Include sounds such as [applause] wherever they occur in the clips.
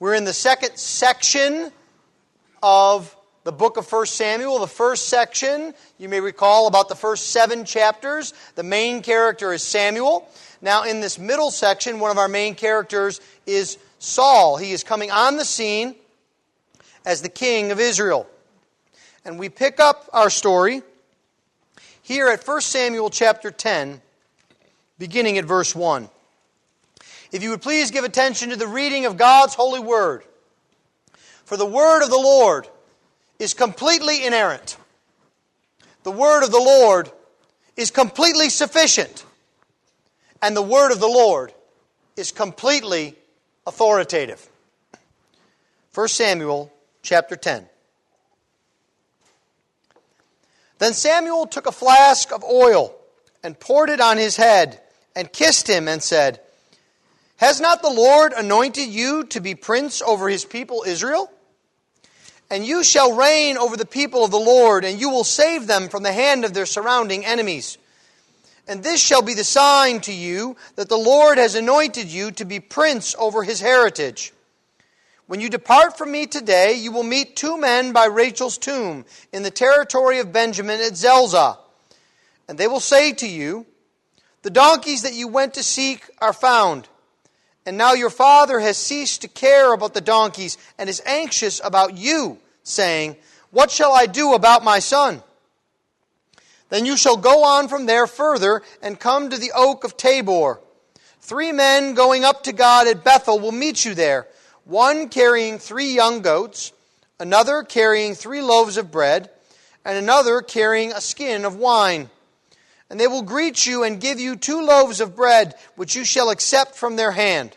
We're in the second section of the book of 1 Samuel. The first section, you may recall, about the first seven chapters. The main character is Samuel. Now, in this middle section, one of our main characters is Saul. He is coming on the scene as the king of Israel. And we pick up our story here at 1 Samuel chapter 10, beginning at verse 1. If you would please give attention to the reading of God's holy word. For the word of the Lord is completely inerrant. The word of the Lord is completely sufficient. And the word of the Lord is completely authoritative. 1 Samuel chapter 10. Then Samuel took a flask of oil and poured it on his head and kissed him and said, Has not the Lord anointed you to be prince over his people Israel? And you shall reign over the people of the Lord, and you will save them from the hand of their surrounding enemies. And this shall be the sign to you that the Lord has anointed you to be prince over his heritage. When you depart from me today, you will meet two men by Rachel's tomb in the territory of Benjamin at Zelzah. And they will say to you, The donkeys that you went to seek are found. And now your father has ceased to care about the donkeys and is anxious about you, saying, What shall I do about my son? Then you shall go on from there further and come to the oak of Tabor. Three men going up to God at Bethel will meet you there one carrying three young goats, another carrying three loaves of bread, and another carrying a skin of wine. And they will greet you and give you two loaves of bread, which you shall accept from their hand.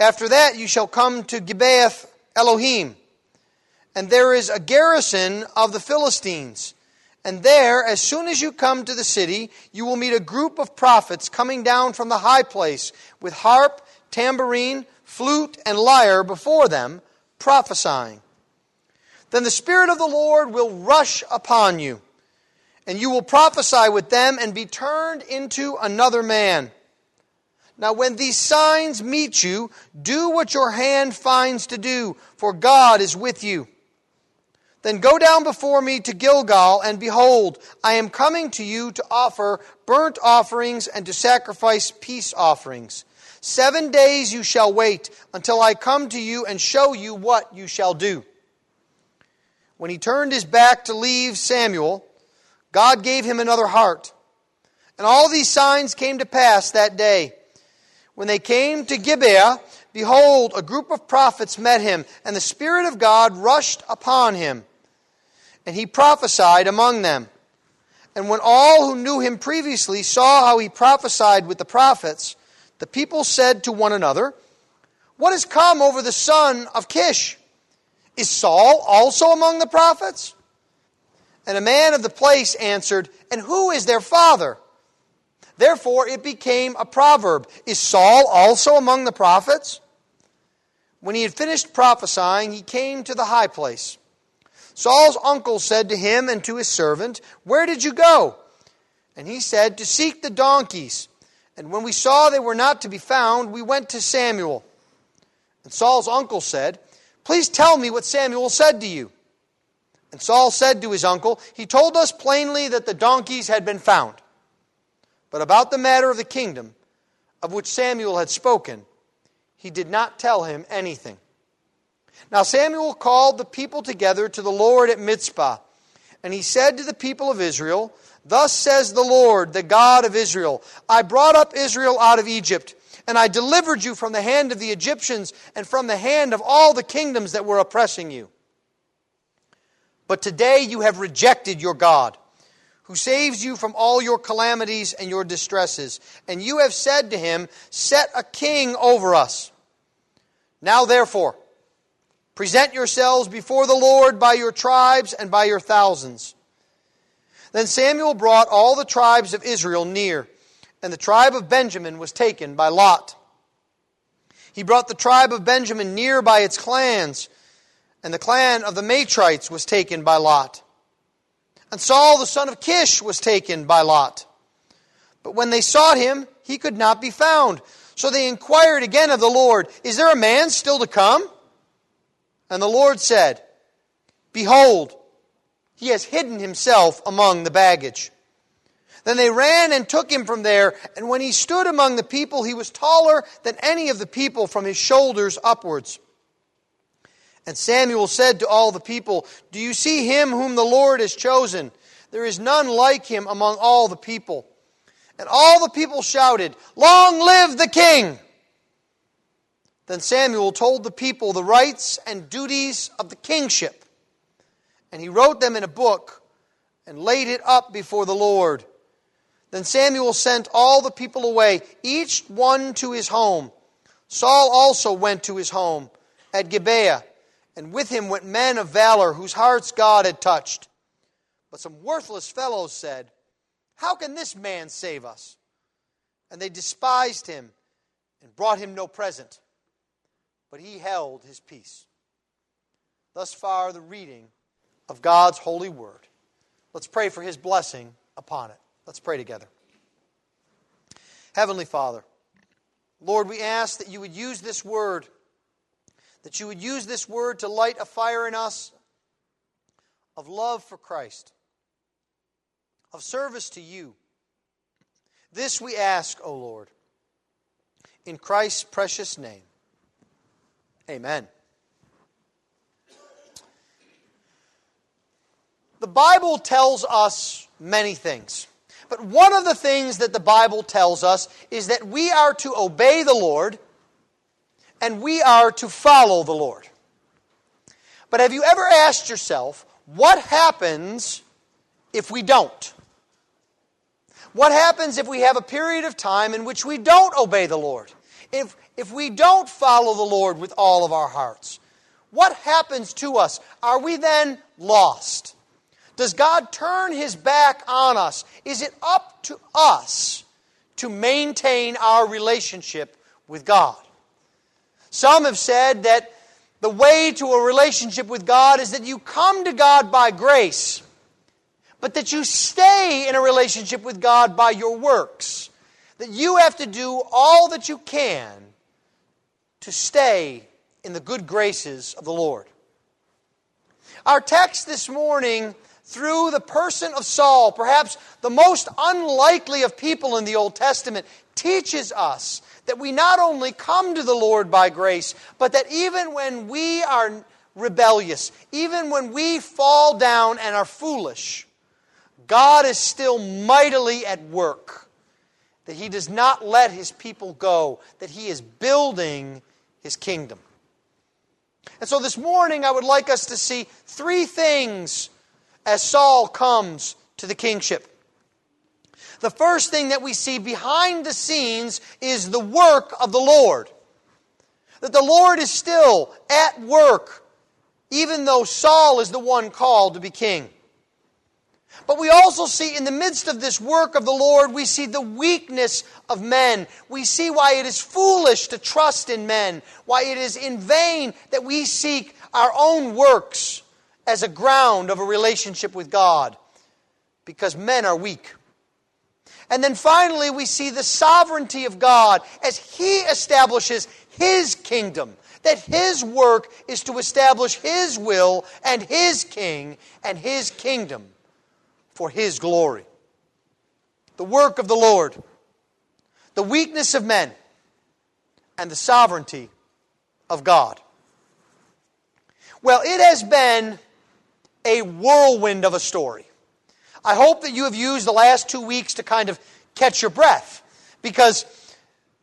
After that, you shall come to Gibeath Elohim. And there is a garrison of the Philistines. And there, as soon as you come to the city, you will meet a group of prophets coming down from the high place with harp, tambourine, flute, and lyre before them, prophesying. Then the Spirit of the Lord will rush upon you, and you will prophesy with them and be turned into another man. Now, when these signs meet you, do what your hand finds to do, for God is with you. Then go down before me to Gilgal, and behold, I am coming to you to offer burnt offerings and to sacrifice peace offerings. Seven days you shall wait until I come to you and show you what you shall do. When he turned his back to leave Samuel, God gave him another heart. And all these signs came to pass that day. When they came to Gibeah, behold, a group of prophets met him, and the Spirit of God rushed upon him. And he prophesied among them. And when all who knew him previously saw how he prophesied with the prophets, the people said to one another, What has come over the son of Kish? Is Saul also among the prophets? And a man of the place answered, And who is their father? Therefore it became a proverb Is Saul also among the prophets? When he had finished prophesying, he came to the high place. Saul's uncle said to him and to his servant, Where did you go? And he said, To seek the donkeys and when we saw they were not to be found, we went to Samuel. And Saul's uncle said, Please tell me what Samuel said to you. And Saul said to his uncle, He told us plainly that the donkeys had been found. But about the matter of the kingdom, of which Samuel had spoken, he did not tell him anything. Now Samuel called the people together to the Lord at Mizpah, and he said to the people of Israel, Thus says the Lord, the God of Israel I brought up Israel out of Egypt, and I delivered you from the hand of the Egyptians and from the hand of all the kingdoms that were oppressing you. But today you have rejected your God, who saves you from all your calamities and your distresses. And you have said to him, Set a king over us. Now therefore, present yourselves before the Lord by your tribes and by your thousands. Then Samuel brought all the tribes of Israel near, and the tribe of Benjamin was taken by Lot. He brought the tribe of Benjamin near by its clans, and the clan of the Matrites was taken by Lot. And Saul the son of Kish was taken by Lot. But when they sought him, he could not be found. So they inquired again of the Lord, Is there a man still to come? And the Lord said, Behold, he has hidden himself among the baggage. Then they ran and took him from there, and when he stood among the people, he was taller than any of the people from his shoulders upwards. And Samuel said to all the people, Do you see him whom the Lord has chosen? There is none like him among all the people. And all the people shouted, Long live the king! Then Samuel told the people the rights and duties of the kingship. And he wrote them in a book and laid it up before the Lord. Then Samuel sent all the people away, each one to his home. Saul also went to his home at Gibeah, and with him went men of valor whose hearts God had touched. But some worthless fellows said, How can this man save us? And they despised him and brought him no present. But he held his peace. Thus far, the reading of God's holy word. Let's pray for his blessing upon it. Let's pray together. Heavenly Father, Lord, we ask that you would use this word, that you would use this word to light a fire in us of love for Christ, of service to you. This we ask, O Lord, in Christ's precious name. Amen. The Bible tells us many things. But one of the things that the Bible tells us is that we are to obey the Lord and we are to follow the Lord. But have you ever asked yourself, what happens if we don't? What happens if we have a period of time in which we don't obey the Lord? If, if we don't follow the Lord with all of our hearts? What happens to us? Are we then lost? Does God turn his back on us? Is it up to us to maintain our relationship with God? Some have said that the way to a relationship with God is that you come to God by grace, but that you stay in a relationship with God by your works. That you have to do all that you can to stay in the good graces of the Lord. Our text this morning through the person of Saul, perhaps the most unlikely of people in the Old Testament, teaches us that we not only come to the Lord by grace, but that even when we are rebellious, even when we fall down and are foolish, God is still mightily at work. That He does not let His people go, that He is building His kingdom. And so this morning, I would like us to see three things as Saul comes to the kingship. The first thing that we see behind the scenes is the work of the Lord. That the Lord is still at work, even though Saul is the one called to be king. But we also see in the midst of this work of the Lord, we see the weakness of men. We see why it is foolish to trust in men, why it is in vain that we seek our own works as a ground of a relationship with God because men are weak. And then finally, we see the sovereignty of God as He establishes His kingdom. That His work is to establish His will and His king and His kingdom for His glory. The work of the Lord, the weakness of men, and the sovereignty of God. Well, it has been a whirlwind of a story. I hope that you have used the last two weeks to kind of catch your breath because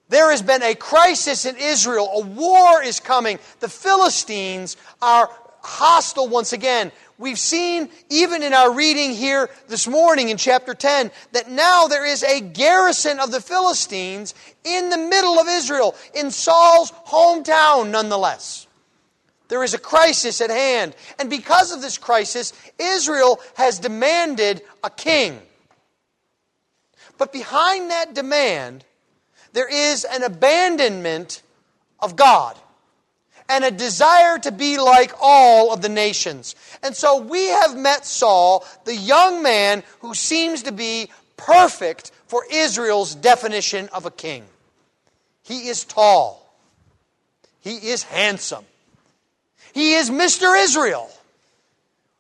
there has been a crisis in Israel. A war is coming. The Philistines are hostile once again. We've seen, even in our reading here this morning in chapter 10, that now there is a garrison of the Philistines in the middle of Israel, in Saul's hometown, nonetheless. There is a crisis at hand. And because of this crisis, Israel has demanded a king. But behind that demand, there is an abandonment of God and a desire to be like all of the nations. And so we have met Saul, the young man who seems to be perfect for Israel's definition of a king. He is tall. He is handsome. He is Mr. Israel.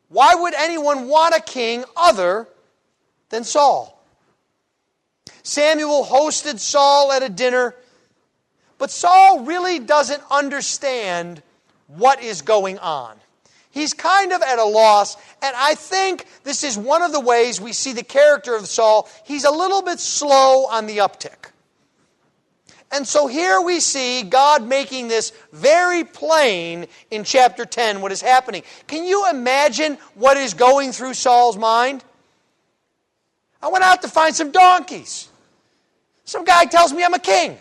Why would anyone want a king other than Saul? Samuel hosted Saul at a dinner, but Saul really doesn't understand what is going on. He's kind of at a loss, and I think this is one of the ways we see the character of Saul. He's a little bit slow on the uptick. And so here we see God making this very plain in chapter 10 what is happening. Can you imagine what is going through Saul's mind? I went out to find some donkeys. Some guy tells me I'm a king.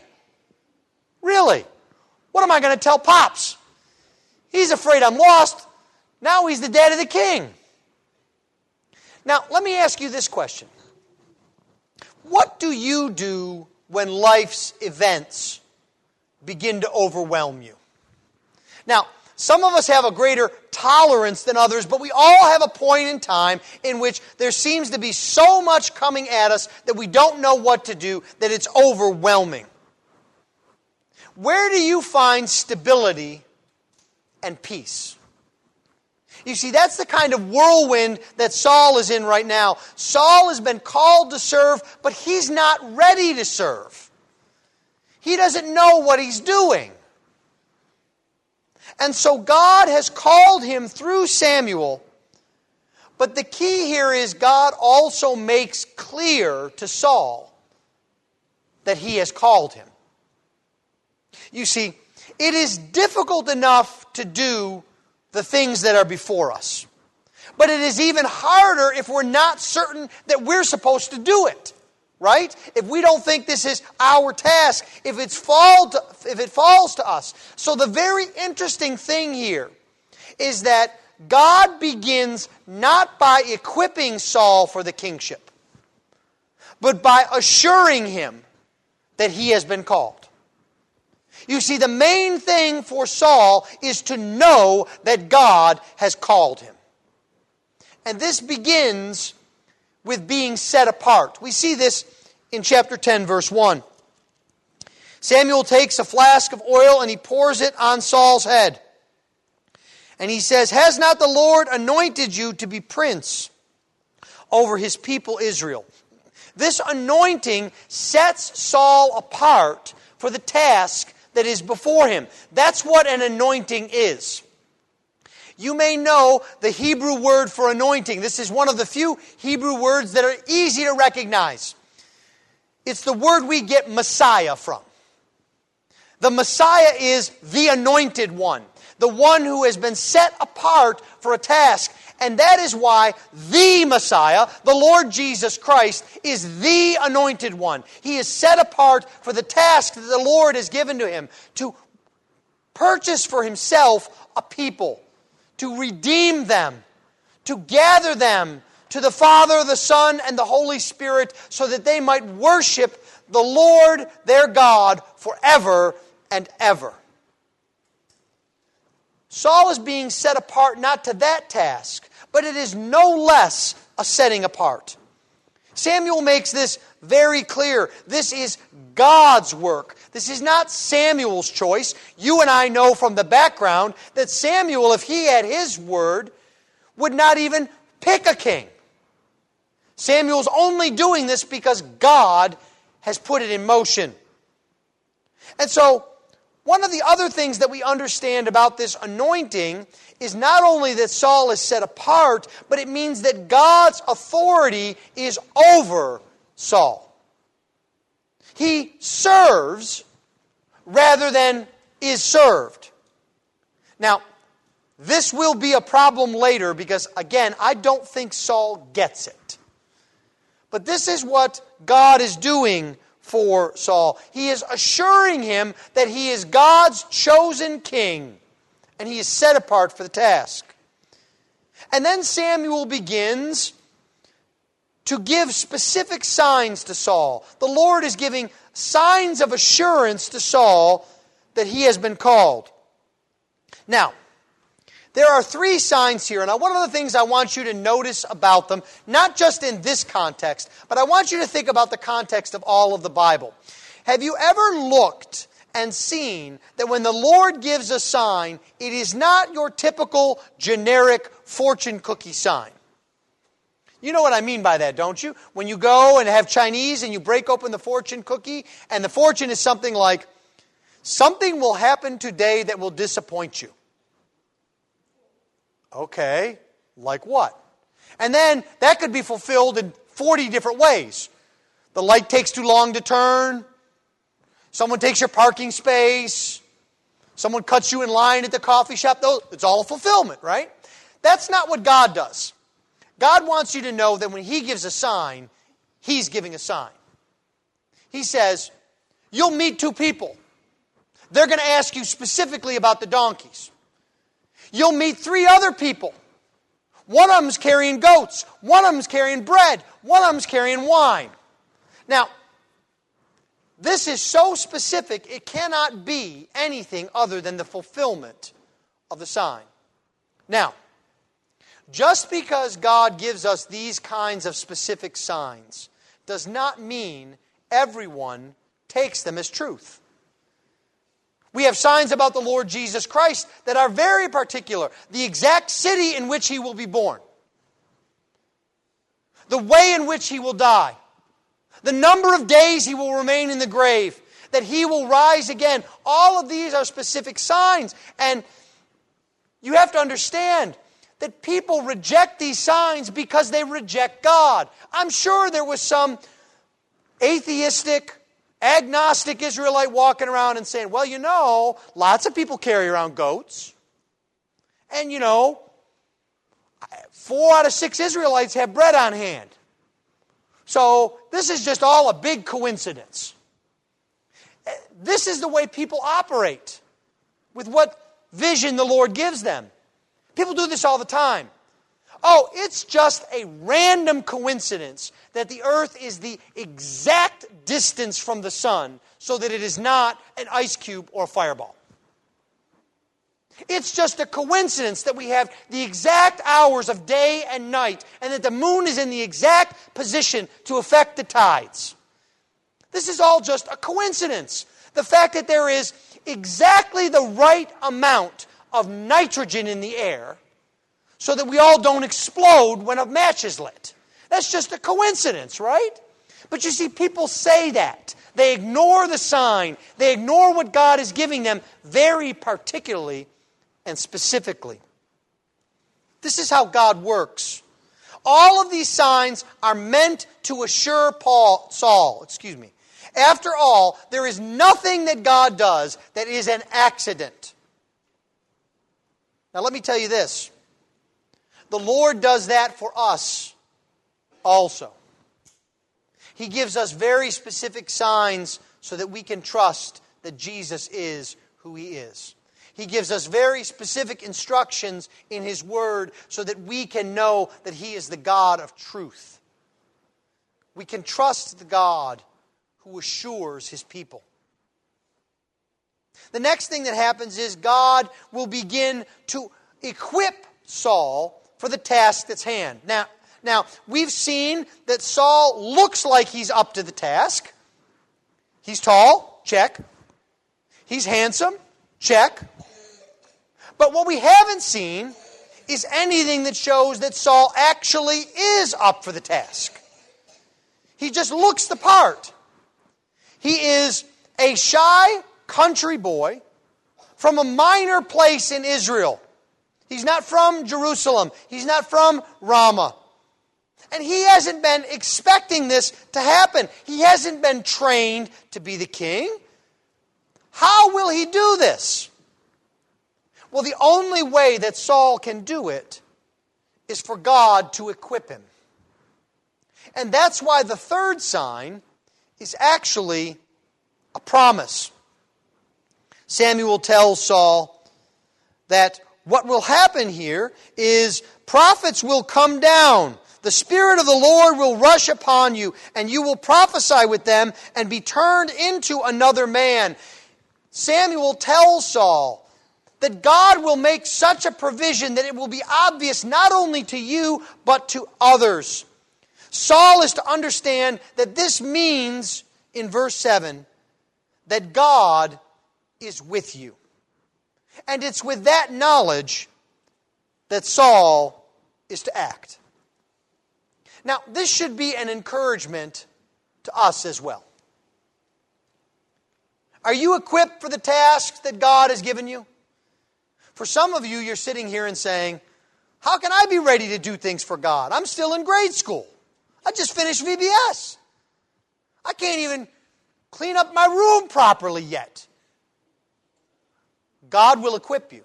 Really? What am I going to tell Pops? He's afraid I'm lost. Now he's the dad of the king. Now, let me ask you this question What do you do when life's events begin to overwhelm you? Now, some of us have a greater tolerance than others, but we all have a point in time in which there seems to be so much coming at us that we don't know what to do, that it's overwhelming. Where do you find stability and peace? You see, that's the kind of whirlwind that Saul is in right now. Saul has been called to serve, but he's not ready to serve. He doesn't know what he's doing. And so God has called him through Samuel. But the key here is God also makes clear to Saul that he has called him. You see, it is difficult enough to do the things that are before us. But it is even harder if we're not certain that we're supposed to do it right? If we don't think this is our task, if, it's fall to, if it falls to us. So, the very interesting thing here is that God begins not by equipping Saul for the kingship, but by assuring him that he has been called. You see, the main thing for Saul is to know that God has called him. And this begins with being set apart. We see this in chapter 10, verse 1. Samuel takes a flask of oil and he pours it on Saul's head. And he says, Has not the Lord anointed you to be prince over his people Israel? This anointing sets Saul apart for the task that is before him. That's what an anointing is. You may know the Hebrew word for anointing. This is one of the few Hebrew words that are easy to recognize. It's the word we get Messiah from. The Messiah is the anointed one, the one who has been set apart for a task. And that is why the Messiah, the Lord Jesus Christ, is the anointed one. He is set apart for the task that the Lord has given to him to purchase for himself a people to redeem them, to gather them to the Father, the Son, and the Holy Spirit so that they might worship the Lord their God forever and ever. Saul is being set apart not to that task, but it is no less a setting apart. Samuel makes this very clear. This is God's work. This is not Samuel's choice. You and I know from the background that Samuel, if he had his word, would not even pick a king. Samuel's only doing this because God has put it in motion. And so, one of the other things that we understand about this anointing is not only that Saul is set apart, but it means that God's authority is over Saul. He serves rather than is served. Now, this will be a problem later because, again, I don't think Saul gets it. But this is what God is doing for Saul. He is assuring him that he is God's chosen king and he is set apart for the task. And then Samuel begins to give specific signs to Saul. The Lord is giving signs of assurance to Saul that he has been called. Now, there are three signs here, and one of the things I want you to notice about them, not just in this context, but I want you to think about the context of all of the Bible. Have you ever looked and seen that when the Lord gives a sign, it is not your typical generic fortune cookie sign. You know what I mean by that, don't you? When you go and have Chinese and you break open the fortune cookie, and the fortune is something like, something will happen today that will disappoint you. Okay, like what? And then that could be fulfilled in 40 different ways. The light takes too long to turn. Someone takes your parking space. Someone cuts you in line at the coffee shop. It's all fulfillment, right? That's not what God does. God wants you to know that when He gives a sign, He's giving a sign. He says, You'll meet two people. They're going to ask you specifically about the donkeys. You'll meet three other people. One of them's carrying goats, one of them's carrying bread, one of them's carrying wine. Now, this is so specific, it cannot be anything other than the fulfillment of the sign. Now, just because God gives us these kinds of specific signs does not mean everyone takes them as truth. We have signs about the Lord Jesus Christ that are very particular. The exact city in which he will be born, the way in which he will die, the number of days he will remain in the grave, that he will rise again. All of these are specific signs. And you have to understand that people reject these signs because they reject God. I'm sure there was some atheistic, agnostic Israelite walking around and saying, well, you know, lots of people carry around goats. And, you know, four out of six Israelites have bread on hand. So this is just all a big coincidence. This is the way people operate with what vision the Lord gives them. People do this all the time. Oh, it's just a random coincidence that the earth is the exact distance from the sun so that it is not an ice cube or a fireball. It's just a coincidence that we have the exact hours of day and night and that the moon is in the exact position to affect the tides. This is all just a coincidence. The fact that there is exactly the right amount of nitrogen in the air so that we all don't explode when a match is lit. That's just a coincidence, right? But you see, people say that. They ignore the sign, they ignore what God is giving them very particularly and specifically. This is how God works. All of these signs are meant to assure Paul, Saul, excuse me. After all, there is nothing that God does that is an accident. Now, let me tell you this the Lord does that for us also. He gives us very specific signs so that we can trust that Jesus is who He is. He gives us very specific instructions in His Word so that we can know that He is the God of truth. We can trust the God who assures His people. The next thing that happens is God will begin to equip Saul for the task that's hand. Now, now we've seen that Saul looks like he's up to the task. He's tall, check. He's handsome, check. But what we haven't seen is anything that shows that Saul actually is up for the task. He just looks the part. He is a shy country boy from a minor place in Israel. He's not from Jerusalem. He's not from Ramah. And he hasn't been expecting this to happen. He hasn't been trained to be the king. How will he do this? Well, the only way that Saul can do it is for God to equip him. And that's why the third sign is actually a promise. Samuel tells Saul that what will happen here is prophets will come down. The Spirit of the Lord will rush upon you, and you will prophesy with them and be turned into another man. Samuel tells Saul that God will make such a provision that it will be obvious not only to you, but to others. Saul is to understand that this means, in verse 7, that God is with you. And it's with that knowledge that Saul is to act. Now, this should be an encouragement to us as well. Are you equipped for the tasks that God has given you? For some of you, you're sitting here and saying, How can I be ready to do things for God? I'm still in grade school. I just finished VBS. I can't even clean up my room properly yet. God will equip you.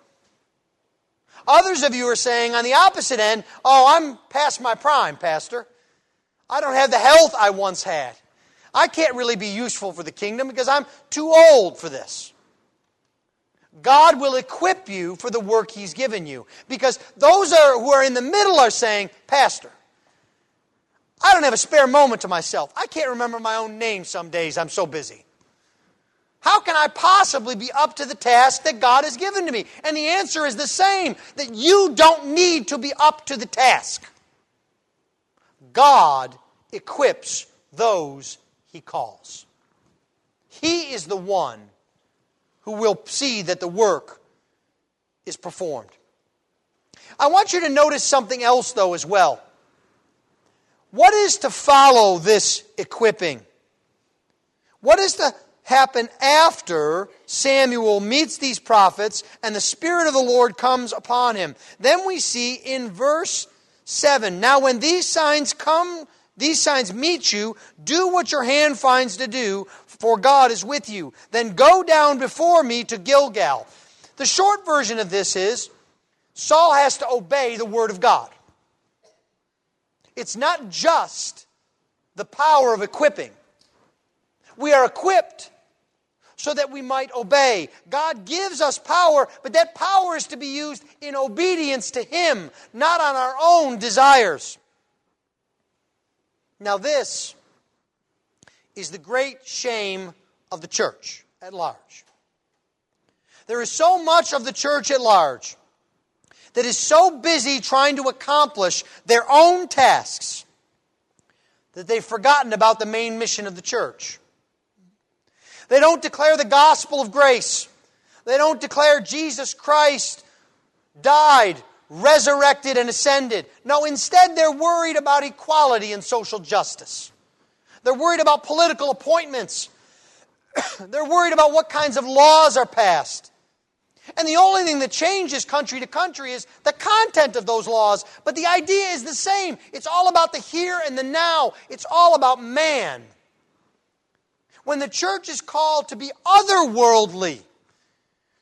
Others of you are saying on the opposite end, Oh, I'm past my prime, Pastor. I don't have the health I once had. I can't really be useful for the kingdom because I'm too old for this. God will equip you for the work He's given you. Because those are, who are in the middle are saying, Pastor, I don't have a spare moment to myself. I can't remember my own name some days. I'm so busy. How can I possibly be up to the task that God has given to me? And the answer is the same that you don't need to be up to the task. God equips those he calls. He is the one who will see that the work is performed. I want you to notice something else, though, as well. What is to follow this equipping? What is to happen after Samuel meets these prophets and the Spirit of the Lord comes upon him? Then we see in verse 7 Now, when these signs come these signs meet you, do what your hand finds to do, for God is with you. Then go down before me to Gilgal. The short version of this is Saul has to obey the word of God. It's not just the power of equipping. We are equipped so that we might obey. God gives us power, but that power is to be used in obedience to Him, not on our own desires. Now, this is the great shame of the church at large. There is so much of the church at large that is so busy trying to accomplish their own tasks that they've forgotten about the main mission of the church. They don't declare the gospel of grace. They don't declare Jesus Christ died, resurrected and ascended. No, instead, they're worried about equality and social justice. They're worried about political appointments. [coughs] they're worried about what kinds of laws are passed. And the only thing that changes country to country is the content of those laws. But the idea is the same. It's all about the here and the now, it's all about man. When the church is called to be otherworldly,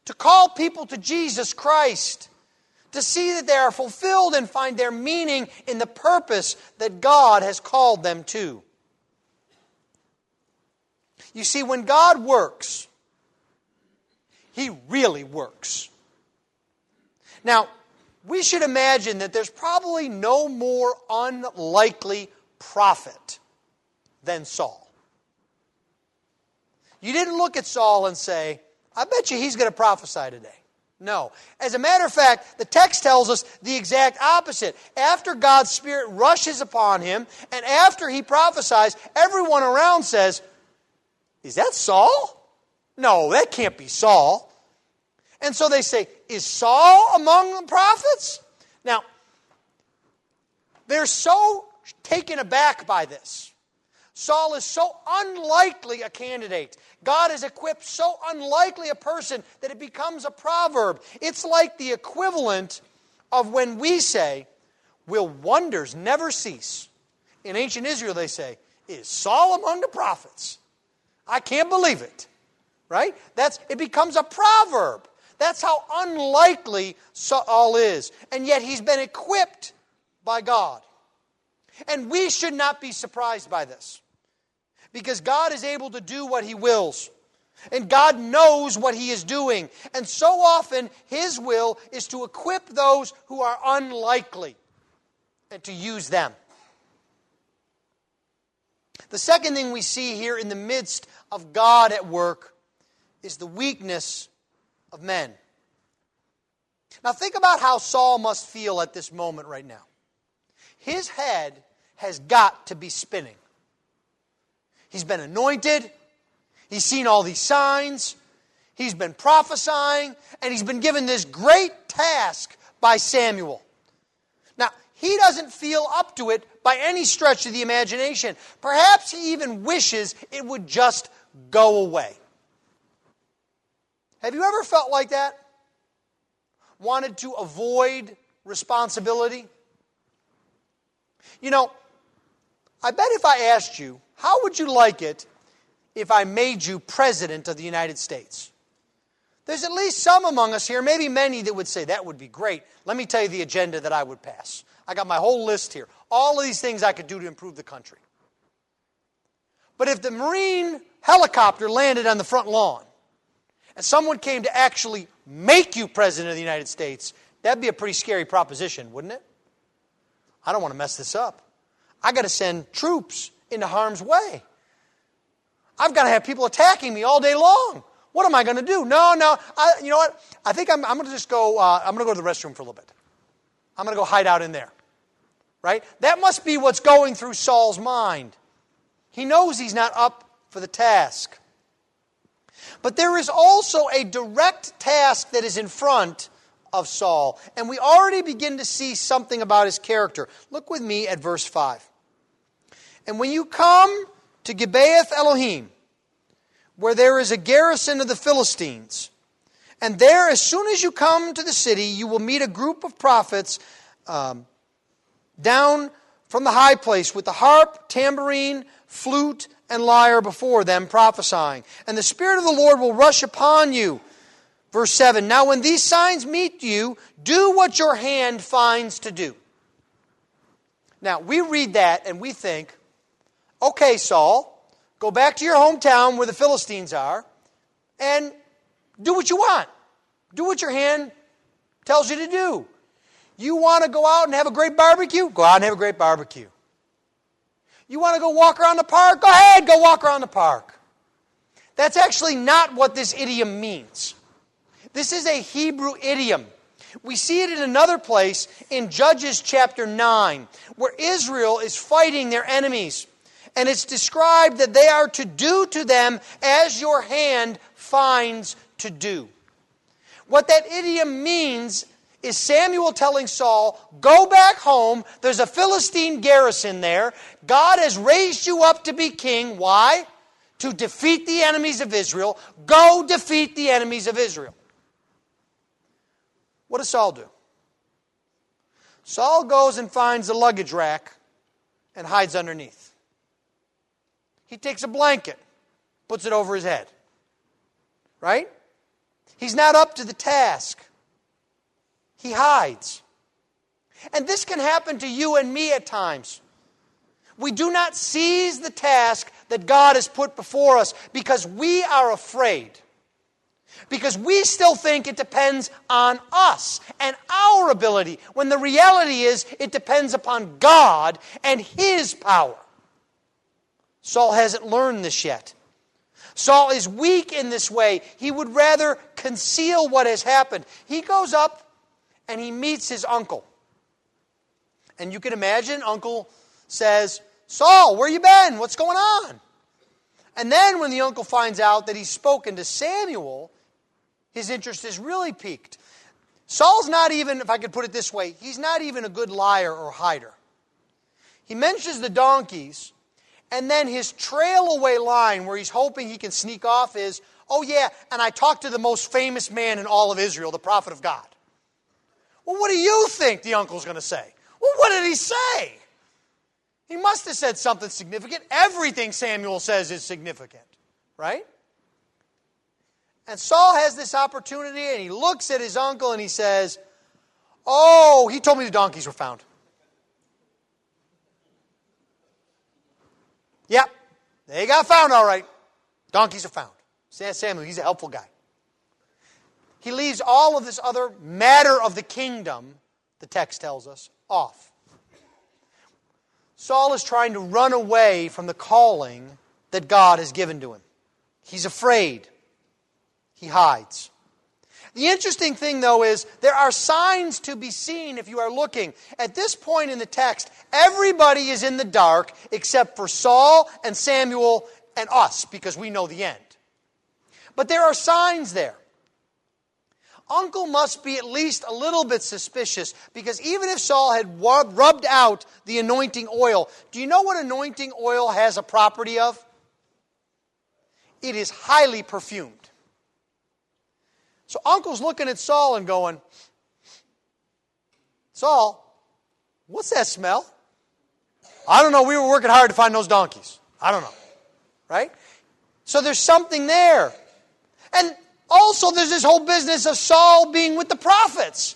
to call people to Jesus Christ, to see that they are fulfilled and find their meaning in the purpose that God has called them to. You see, when God works, He really works. Now, we should imagine that there's probably no more unlikely prophet than Saul. You didn't look at Saul and say, I bet you he's going to prophesy today. No. As a matter of fact, the text tells us the exact opposite. After God's Spirit rushes upon him, and after he prophesies, everyone around says, Is that Saul? No, that can't be Saul. And so they say, Is Saul among the prophets? Now, they're so taken aback by this. Saul is so unlikely a candidate. God has equipped so unlikely a person that it becomes a proverb. It's like the equivalent of when we say, Will wonders never cease? In ancient Israel, they say, Is Saul among the prophets? I can't believe it. Right? That's, it becomes a proverb. That's how unlikely Saul is. And yet he's been equipped by God. And we should not be surprised by this because God is able to do what He wills. And God knows what He is doing. And so often, His will is to equip those who are unlikely and to use them. The second thing we see here in the midst of God at work is the weakness of men. Now, think about how Saul must feel at this moment right now. His head has got to be spinning. He's been anointed. He's seen all these signs. He's been prophesying, and he's been given this great task by Samuel. Now, he doesn't feel up to it by any stretch of the imagination. Perhaps he even wishes it would just go away. Have you ever felt like that? Wanted to avoid responsibility? You know, I bet if I asked you, how would you like it if I made you president of the United States? There's at least some among us here, maybe many, that would say, that would be great. Let me tell you the agenda that I would pass. I got my whole list here. All of these things I could do to improve the country. But if the Marine helicopter landed on the front lawn and someone came to actually make you president of the United States, that'd be a pretty scary proposition, wouldn't it? I don't want to mess this up. I got to send troops into harm's way. I've got to have people attacking me all day long. What am I going to do? No, no. I, you know what? I think I'm, I'm going to just go. Uh, I'm going to go to the restroom for a little bit. I'm going to go hide out in there. Right? That must be what's going through Saul's mind. He knows he's not up for the task. But there is also a direct task that is in front of Saul. And we already begin to see something about his character. Look with me at verse 5. And when you come to Gibeath Elohim, where there is a garrison of the Philistines, and there, as soon as you come to the city, you will meet a group of prophets um, down from the high place with the harp, tambourine, flute, and lyre before them, prophesying. And the Spirit of the Lord will rush upon you. Verse 7 Now, when these signs meet you, do what your hand finds to do. Now, we read that and we think, okay, Saul, go back to your hometown where the Philistines are and do what you want. Do what your hand tells you to do. You want to go out and have a great barbecue? Go out and have a great barbecue. You want to go walk around the park? Go ahead, go walk around the park. That's actually not what this idiom means. This is a Hebrew idiom. We see it in another place in Judges chapter 9, where Israel is fighting their enemies. And it's described that they are to do to them as your hand finds to do. What that idiom means is Samuel telling Saul, Go back home. There's a Philistine garrison there. God has raised you up to be king. Why? To defeat the enemies of Israel. Go defeat the enemies of Israel. What does Saul do? Saul goes and finds the luggage rack and hides underneath. He takes a blanket, puts it over his head. Right? He's not up to the task he hides. And this can happen to you and me at times. We do not seize the task that God has put before us because we are afraid. Because we still think it depends on us and our ability, when the reality is it depends upon God and His power. Saul hasn't learned this yet. Saul is weak in this way. He would rather conceal what has happened. He goes up and he meets his uncle. And you can imagine, uncle says, Saul, where you been? What's going on? And then when the uncle finds out that he's spoken to Samuel, his interest is really piqued. Saul's not even, if I could put it this way, he's not even a good liar or hider. He mentions the donkeys, and then his trail away line where he's hoping he can sneak off is, oh yeah, and I talked to the most famous man in all of Israel, the prophet of God. Well, what do you think the uncle's going to say? Well, what did he say? He must have said something significant. Everything Samuel says is significant, right? And Saul has this opportunity and he looks at his uncle and he says, Oh, he told me the donkeys were found. Yep, they got found all right. Donkeys are found. Samuel, he's a helpful guy he leaves all of this other matter of the kingdom, the text tells us, off. Saul is trying to run away from the calling that God has given to him. He's afraid. He hides. The interesting thing, though, is there are signs to be seen if you are looking. At this point in the text, everybody is in the dark except for Saul and Samuel and us because we know the end. But there are signs there. Uncle must be at least a little bit suspicious because even if Saul had rubbed out the anointing oil, do you know what anointing oil has a property of? It is highly perfumed. So Uncle's looking at Saul and going, Saul, what's that smell? I don't know. We were working hard to find those donkeys. I don't know. Right? So there's something there. And also, there's this whole business of Saul being with the prophets.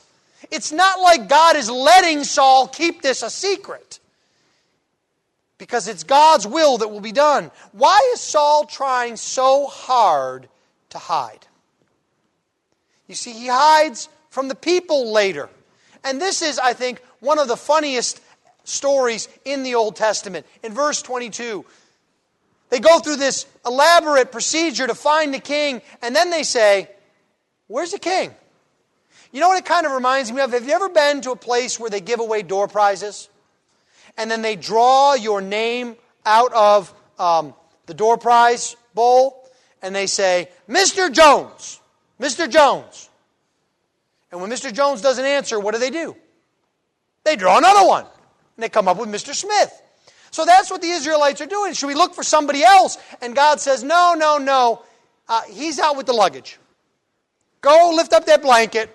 It's not like God is letting Saul keep this a secret because it's God's will that will be done. Why is Saul trying so hard to hide? You see, he hides from the people later. And this is, I think, one of the funniest stories in the Old Testament. In verse 22, they go through this elaborate procedure to find the king, and then they say, Where's the king? You know what it kind of reminds me of? Have you ever been to a place where they give away door prizes? And then they draw your name out of um, the door prize bowl, and they say, Mr. Jones, Mr. Jones. And when Mr. Jones doesn't answer, what do they do? They draw another one, and they come up with Mr. Smith. So that's what the Israelites are doing. Should we look for somebody else? And God says, No, no, no. Uh, he's out with the luggage. Go lift up that blanket.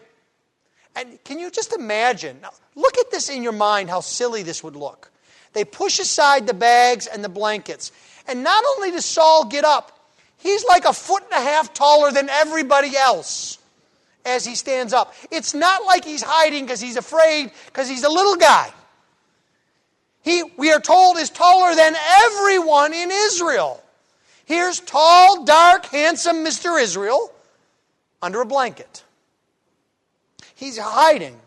And can you just imagine? Now, look at this in your mind, how silly this would look. They push aside the bags and the blankets. And not only does Saul get up, he's like a foot and a half taller than everybody else as he stands up. It's not like he's hiding because he's afraid, because he's a little guy. He, we are told, is taller than everyone in Israel. Here's tall, dark, handsome Mr. Israel under a blanket. He's hiding.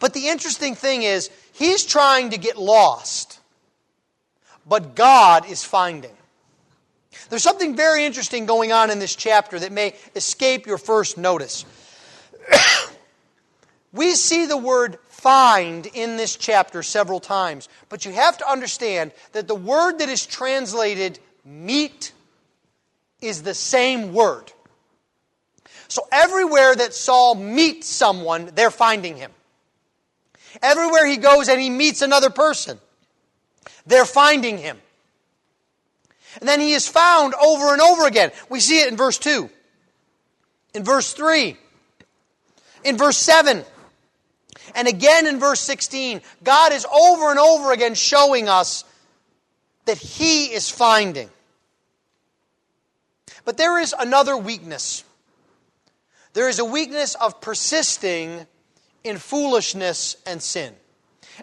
But the interesting thing is, he's trying to get lost, but God is finding. There's something very interesting going on in this chapter that may escape your first notice. [coughs] we see the word find in this chapter several times. But you have to understand that the word that is translated meet is the same word. So everywhere that Saul meets someone, they're finding him. Everywhere he goes and he meets another person, they're finding him. And then he is found over and over again. We see it in verse 2, in verse 3, in verse 7. And again in verse 16, God is over and over again showing us that He is finding. But there is another weakness. There is a weakness of persisting in foolishness and sin.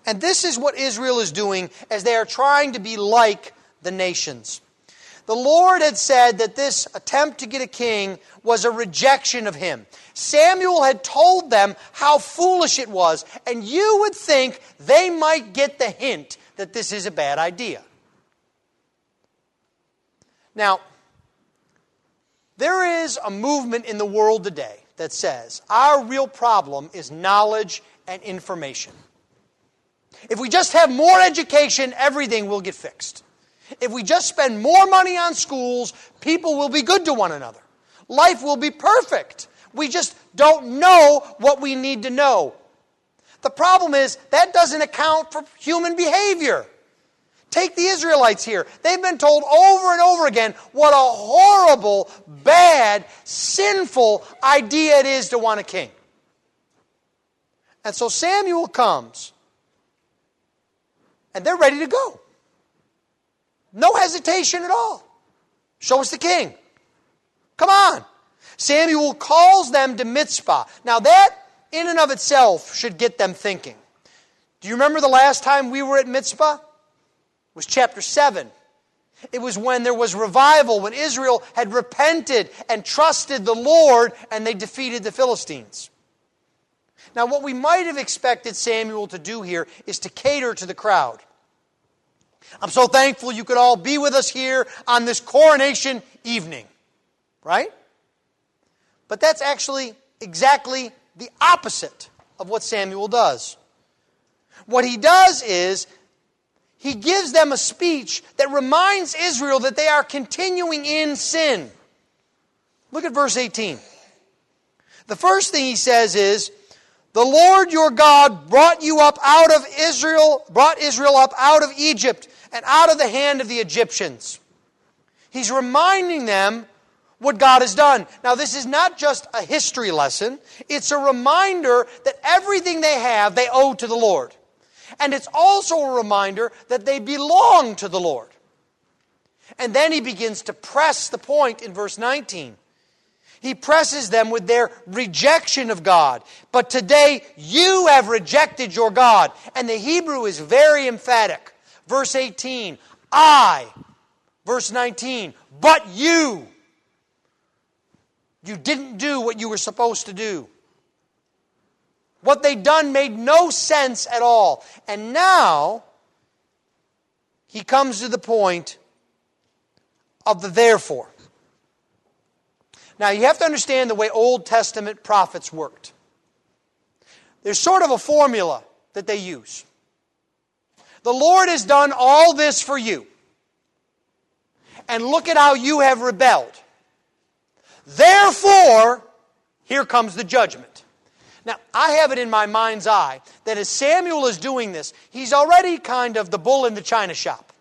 And this is what Israel is doing as they are trying to be like the nations. The Lord had said that this attempt to get a king was a rejection of him. Samuel had told them how foolish it was, and you would think they might get the hint that this is a bad idea. Now, there is a movement in the world today that says our real problem is knowledge and information. If we just have more education, everything will get fixed. If we just spend more money on schools, people will be good to one another. Life will be perfect. We just don't know what we need to know. The problem is that doesn't account for human behavior. Take the Israelites here. They've been told over and over again what a horrible, bad, sinful idea it is to want a king. And so Samuel comes, and they're ready to go. No hesitation at all. Show us the king. Come on. Samuel calls them to Mizpah. Now, that in and of itself should get them thinking. Do you remember the last time we were at Mizpah? It was chapter 7. It was when there was revival, when Israel had repented and trusted the Lord and they defeated the Philistines. Now, what we might have expected Samuel to do here is to cater to the crowd. I'm so thankful you could all be with us here on this coronation evening. Right? But that's actually exactly the opposite of what Samuel does. What he does is he gives them a speech that reminds Israel that they are continuing in sin. Look at verse 18. The first thing he says is, The Lord your God brought you up out of Israel, brought Israel up out of Egypt and out of the hand of the Egyptians. He's reminding them what God has done. Now, this is not just a history lesson, it's a reminder that everything they have, they owe to the Lord. And it's also a reminder that they belong to the Lord. And then he begins to press the point in verse 19. He presses them with their rejection of God. But today you have rejected your God. And the Hebrew is very emphatic. Verse 18, I. Verse 19, but you. You didn't do what you were supposed to do. What they'd done made no sense at all. And now, he comes to the point of the therefore. Now, you have to understand the way Old Testament prophets worked. There's sort of a formula that they use. The Lord has done all this for you. And look at how you have rebelled. Therefore, here comes the judgment. Now, I have it in my mind's eye that as Samuel is doing this, he's already kind of the bull in the china shop.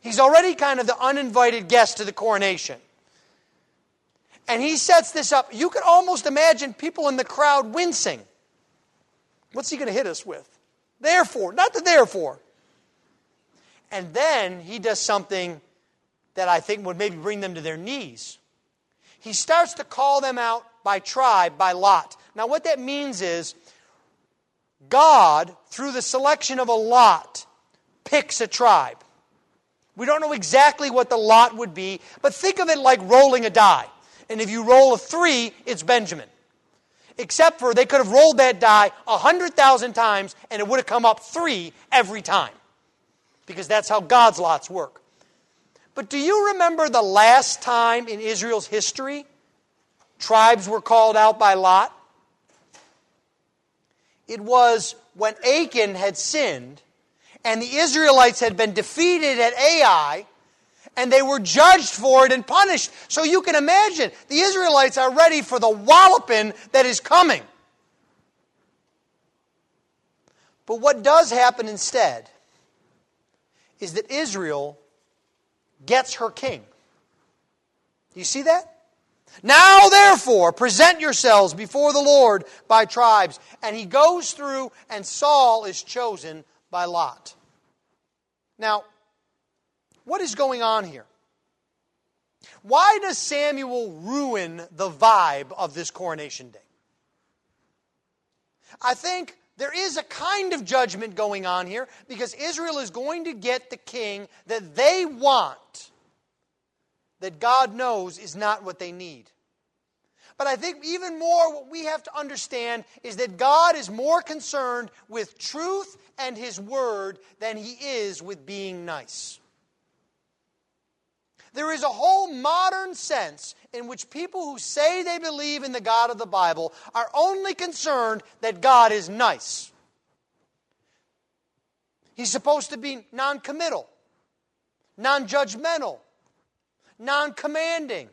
He's already kind of the uninvited guest to the coronation. And he sets this up. You could almost imagine people in the crowd wincing. What's he going to hit us with? Therefore, not the therefore. And then he does something that I think would maybe bring them to their knees. He starts to call them out by tribe, by lot. Now, what that means is God, through the selection of a lot, picks a tribe. We don't know exactly what the lot would be, but think of it like rolling a die. And if you roll a three, it's Benjamin. Except for they could have rolled that die a 100,000 times and it would have come up three every time. Because that's how God's lots work. But do you remember the last time in Israel's history tribes were called out by Lot? It was when Achan had sinned and the Israelites had been defeated at Ai and they were judged for it and punished. So you can imagine the Israelites are ready for the walloping that is coming. But what does happen instead is that Israel gets her king. Do you see that? Now, therefore, present yourselves before the Lord by tribes. And he goes through, and Saul is chosen by Lot. Now, what is going on here? Why does Samuel ruin the vibe of this coronation day? I think there is a kind of judgment going on here because Israel is going to get the king that they want, that God knows is not what they need. But I think even more, what we have to understand is that God is more concerned with truth and His Word than He is with being nice. There is a whole modern sense in which people who say they believe in the God of the Bible are only concerned that God is nice. He's supposed to be non committal, non judgmental, non commanding.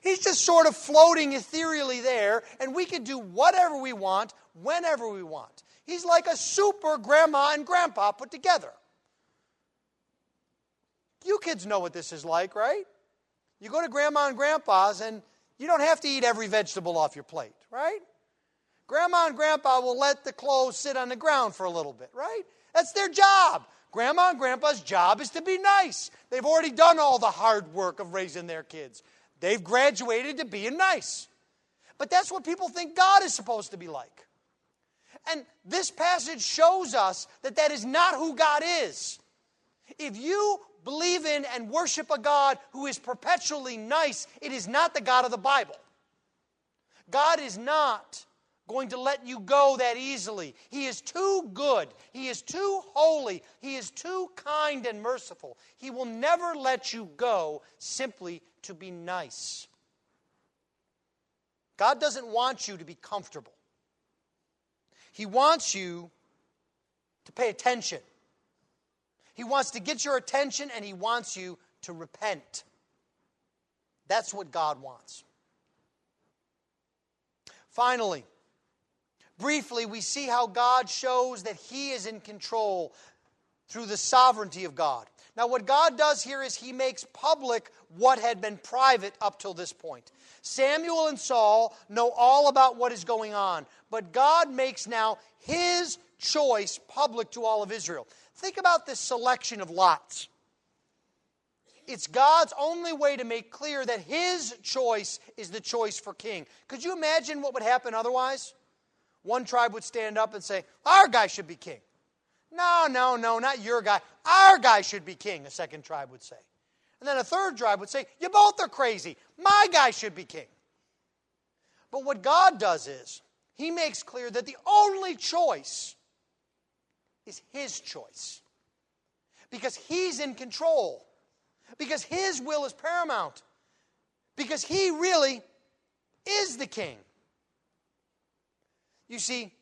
He's just sort of floating ethereally there, and we can do whatever we want, whenever we want. He's like a super grandma and grandpa put together. You kids know what this is like, right? You go to grandma and grandpa's, and you don't have to eat every vegetable off your plate, right? Grandma and grandpa will let the clothes sit on the ground for a little bit, right? That's their job. Grandma and grandpa's job is to be nice. They've already done all the hard work of raising their kids. They've graduated to being nice. But that's what people think God is supposed to be like. And this passage shows us that that is not who God is. If you believe in and worship a God who is perpetually nice, it is not the God of the Bible. God is not going to let you go that easily. He is too good. He is too holy. He is too kind and merciful. He will never let you go simply to be nice. God doesn't want you to be comfortable. He wants you to pay attention. He wants to get your attention and He wants you to repent. That's what God wants. Finally, briefly, we see how God shows that He is in control through the sovereignty of God. Now, what God does here is He makes public what had been private up till this point. Samuel and Saul know all about what is going on, but God makes now His choice public to all of Israel. Think about this selection of lots. It's God's only way to make clear that His choice is the choice for king. Could you imagine what would happen otherwise? One tribe would stand up and say, Our guy should be king. No, no, no, not your guy. Our guy should be king, a second tribe would say. And then a third tribe would say, You both are crazy. My guy should be king. But what God does is, He makes clear that the only choice is His choice. Because He's in control. Because His will is paramount. Because He really is the king. You see,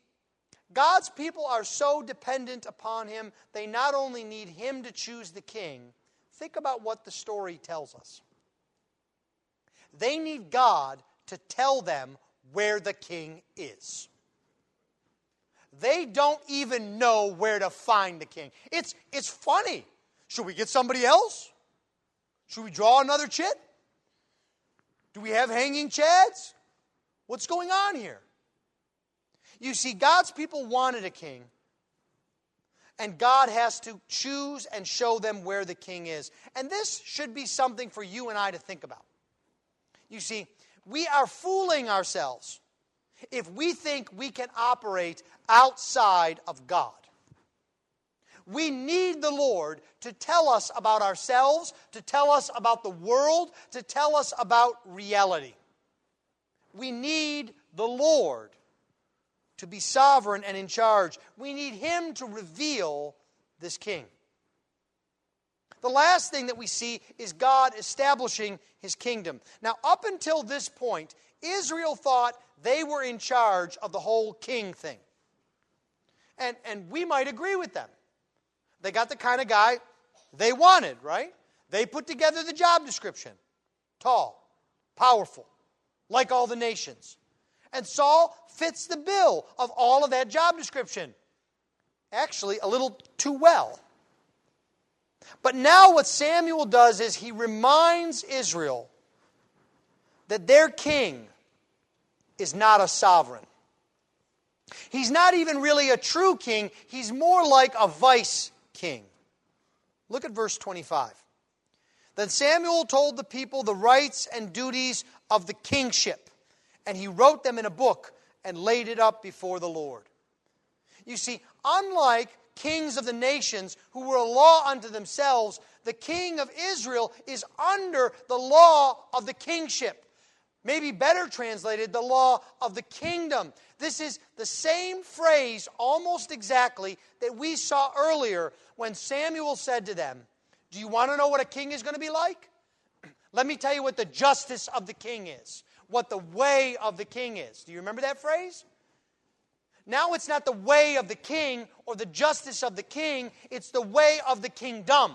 God's people are so dependent upon Him, they not only need Him to choose the king, think about what the story tells us. They need God to tell them where the king is. They don't even know where to find the king. It's, it's funny. Should we get somebody else? Should we draw another chit? Do we have hanging chads? What's going on here? You see, God's people wanted a king, and God has to choose and show them where the king is. And this should be something for you and I to think about. You see, we are fooling ourselves if we think we can operate outside of God. We need the Lord to tell us about ourselves, to tell us about the world, to tell us about reality. We need the Lord to be sovereign and in charge. We need Him to reveal this king. The last thing that we see is God establishing His kingdom. Now, up until this point, Israel thought they were in charge of the whole king thing. And, and we might agree with them. They got the kind of guy they wanted, right? They put together the job description tall, powerful, like all the nations. And Saul fits the bill of all of that job description. Actually, a little too well. But now, what Samuel does is he reminds Israel that their king is not a sovereign. He's not even really a true king, he's more like a vice king. Look at verse 25. Then Samuel told the people the rights and duties of the kingship, and he wrote them in a book and laid it up before the Lord. You see, unlike kings of the nations who were a law unto themselves, the king of Israel is under the law of the kingship. Maybe better translated, the law of the kingdom. This is the same phrase, almost exactly, that we saw earlier when Samuel said to them, Do you want to know what a king is going to be like? [clears throat] Let me tell you what the justice of the king is, what the way of the king is. Do you remember that phrase? Now it's not the way of the king or the justice of the king, it's the way of the kingdom.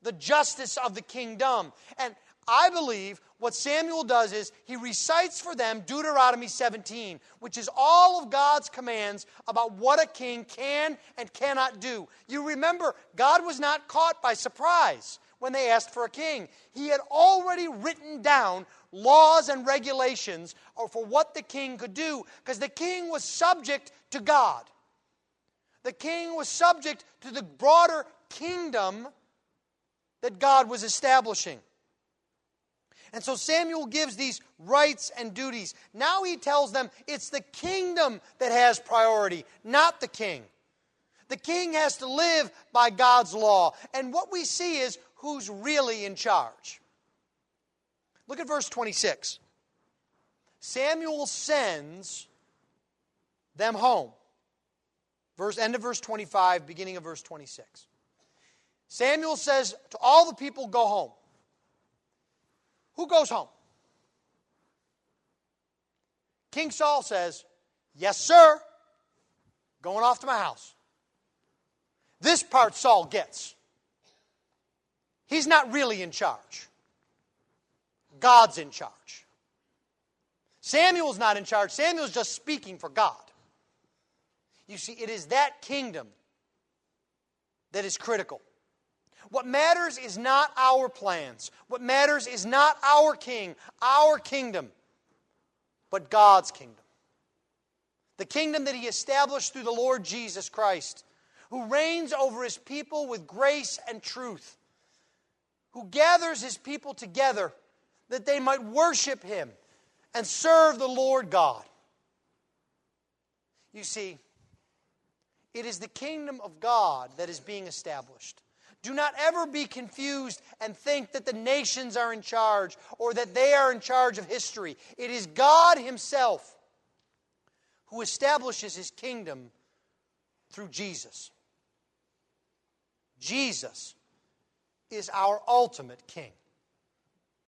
The justice of the kingdom. And I believe what Samuel does is he recites for them Deuteronomy 17, which is all of God's commands about what a king can and cannot do. You remember, God was not caught by surprise when they asked for a king. He had already written down laws and regulations for what the king could do because the king was subject to God. The king was subject to the broader kingdom that God was establishing. And so Samuel gives these rights and duties. Now he tells them it's the kingdom that has priority, not the king. The king has to live by God's law. And what we see is who's really in charge. Look at verse 26. Samuel sends them home. Verse end of verse 25, beginning of verse 26. Samuel says to all the people, Go home. Who goes home? King Saul says, Yes, sir. Going off to my house. This part Saul gets. He's not really in charge, God's in charge. Samuel's not in charge. Samuel's just speaking for God. You see, it is that kingdom that is critical. What matters is not our plans. What matters is not our king, our kingdom, but God's kingdom. The kingdom that He established through the Lord Jesus Christ, who reigns over His people with grace and truth, who gathers His people together that they might worship Him and serve the Lord God. You see, it is the kingdom of God that is being established. Do not ever be confused and think that the nations are in charge or that they are in charge of history. It is God Himself who establishes His kingdom through Jesus. Jesus is our ultimate King.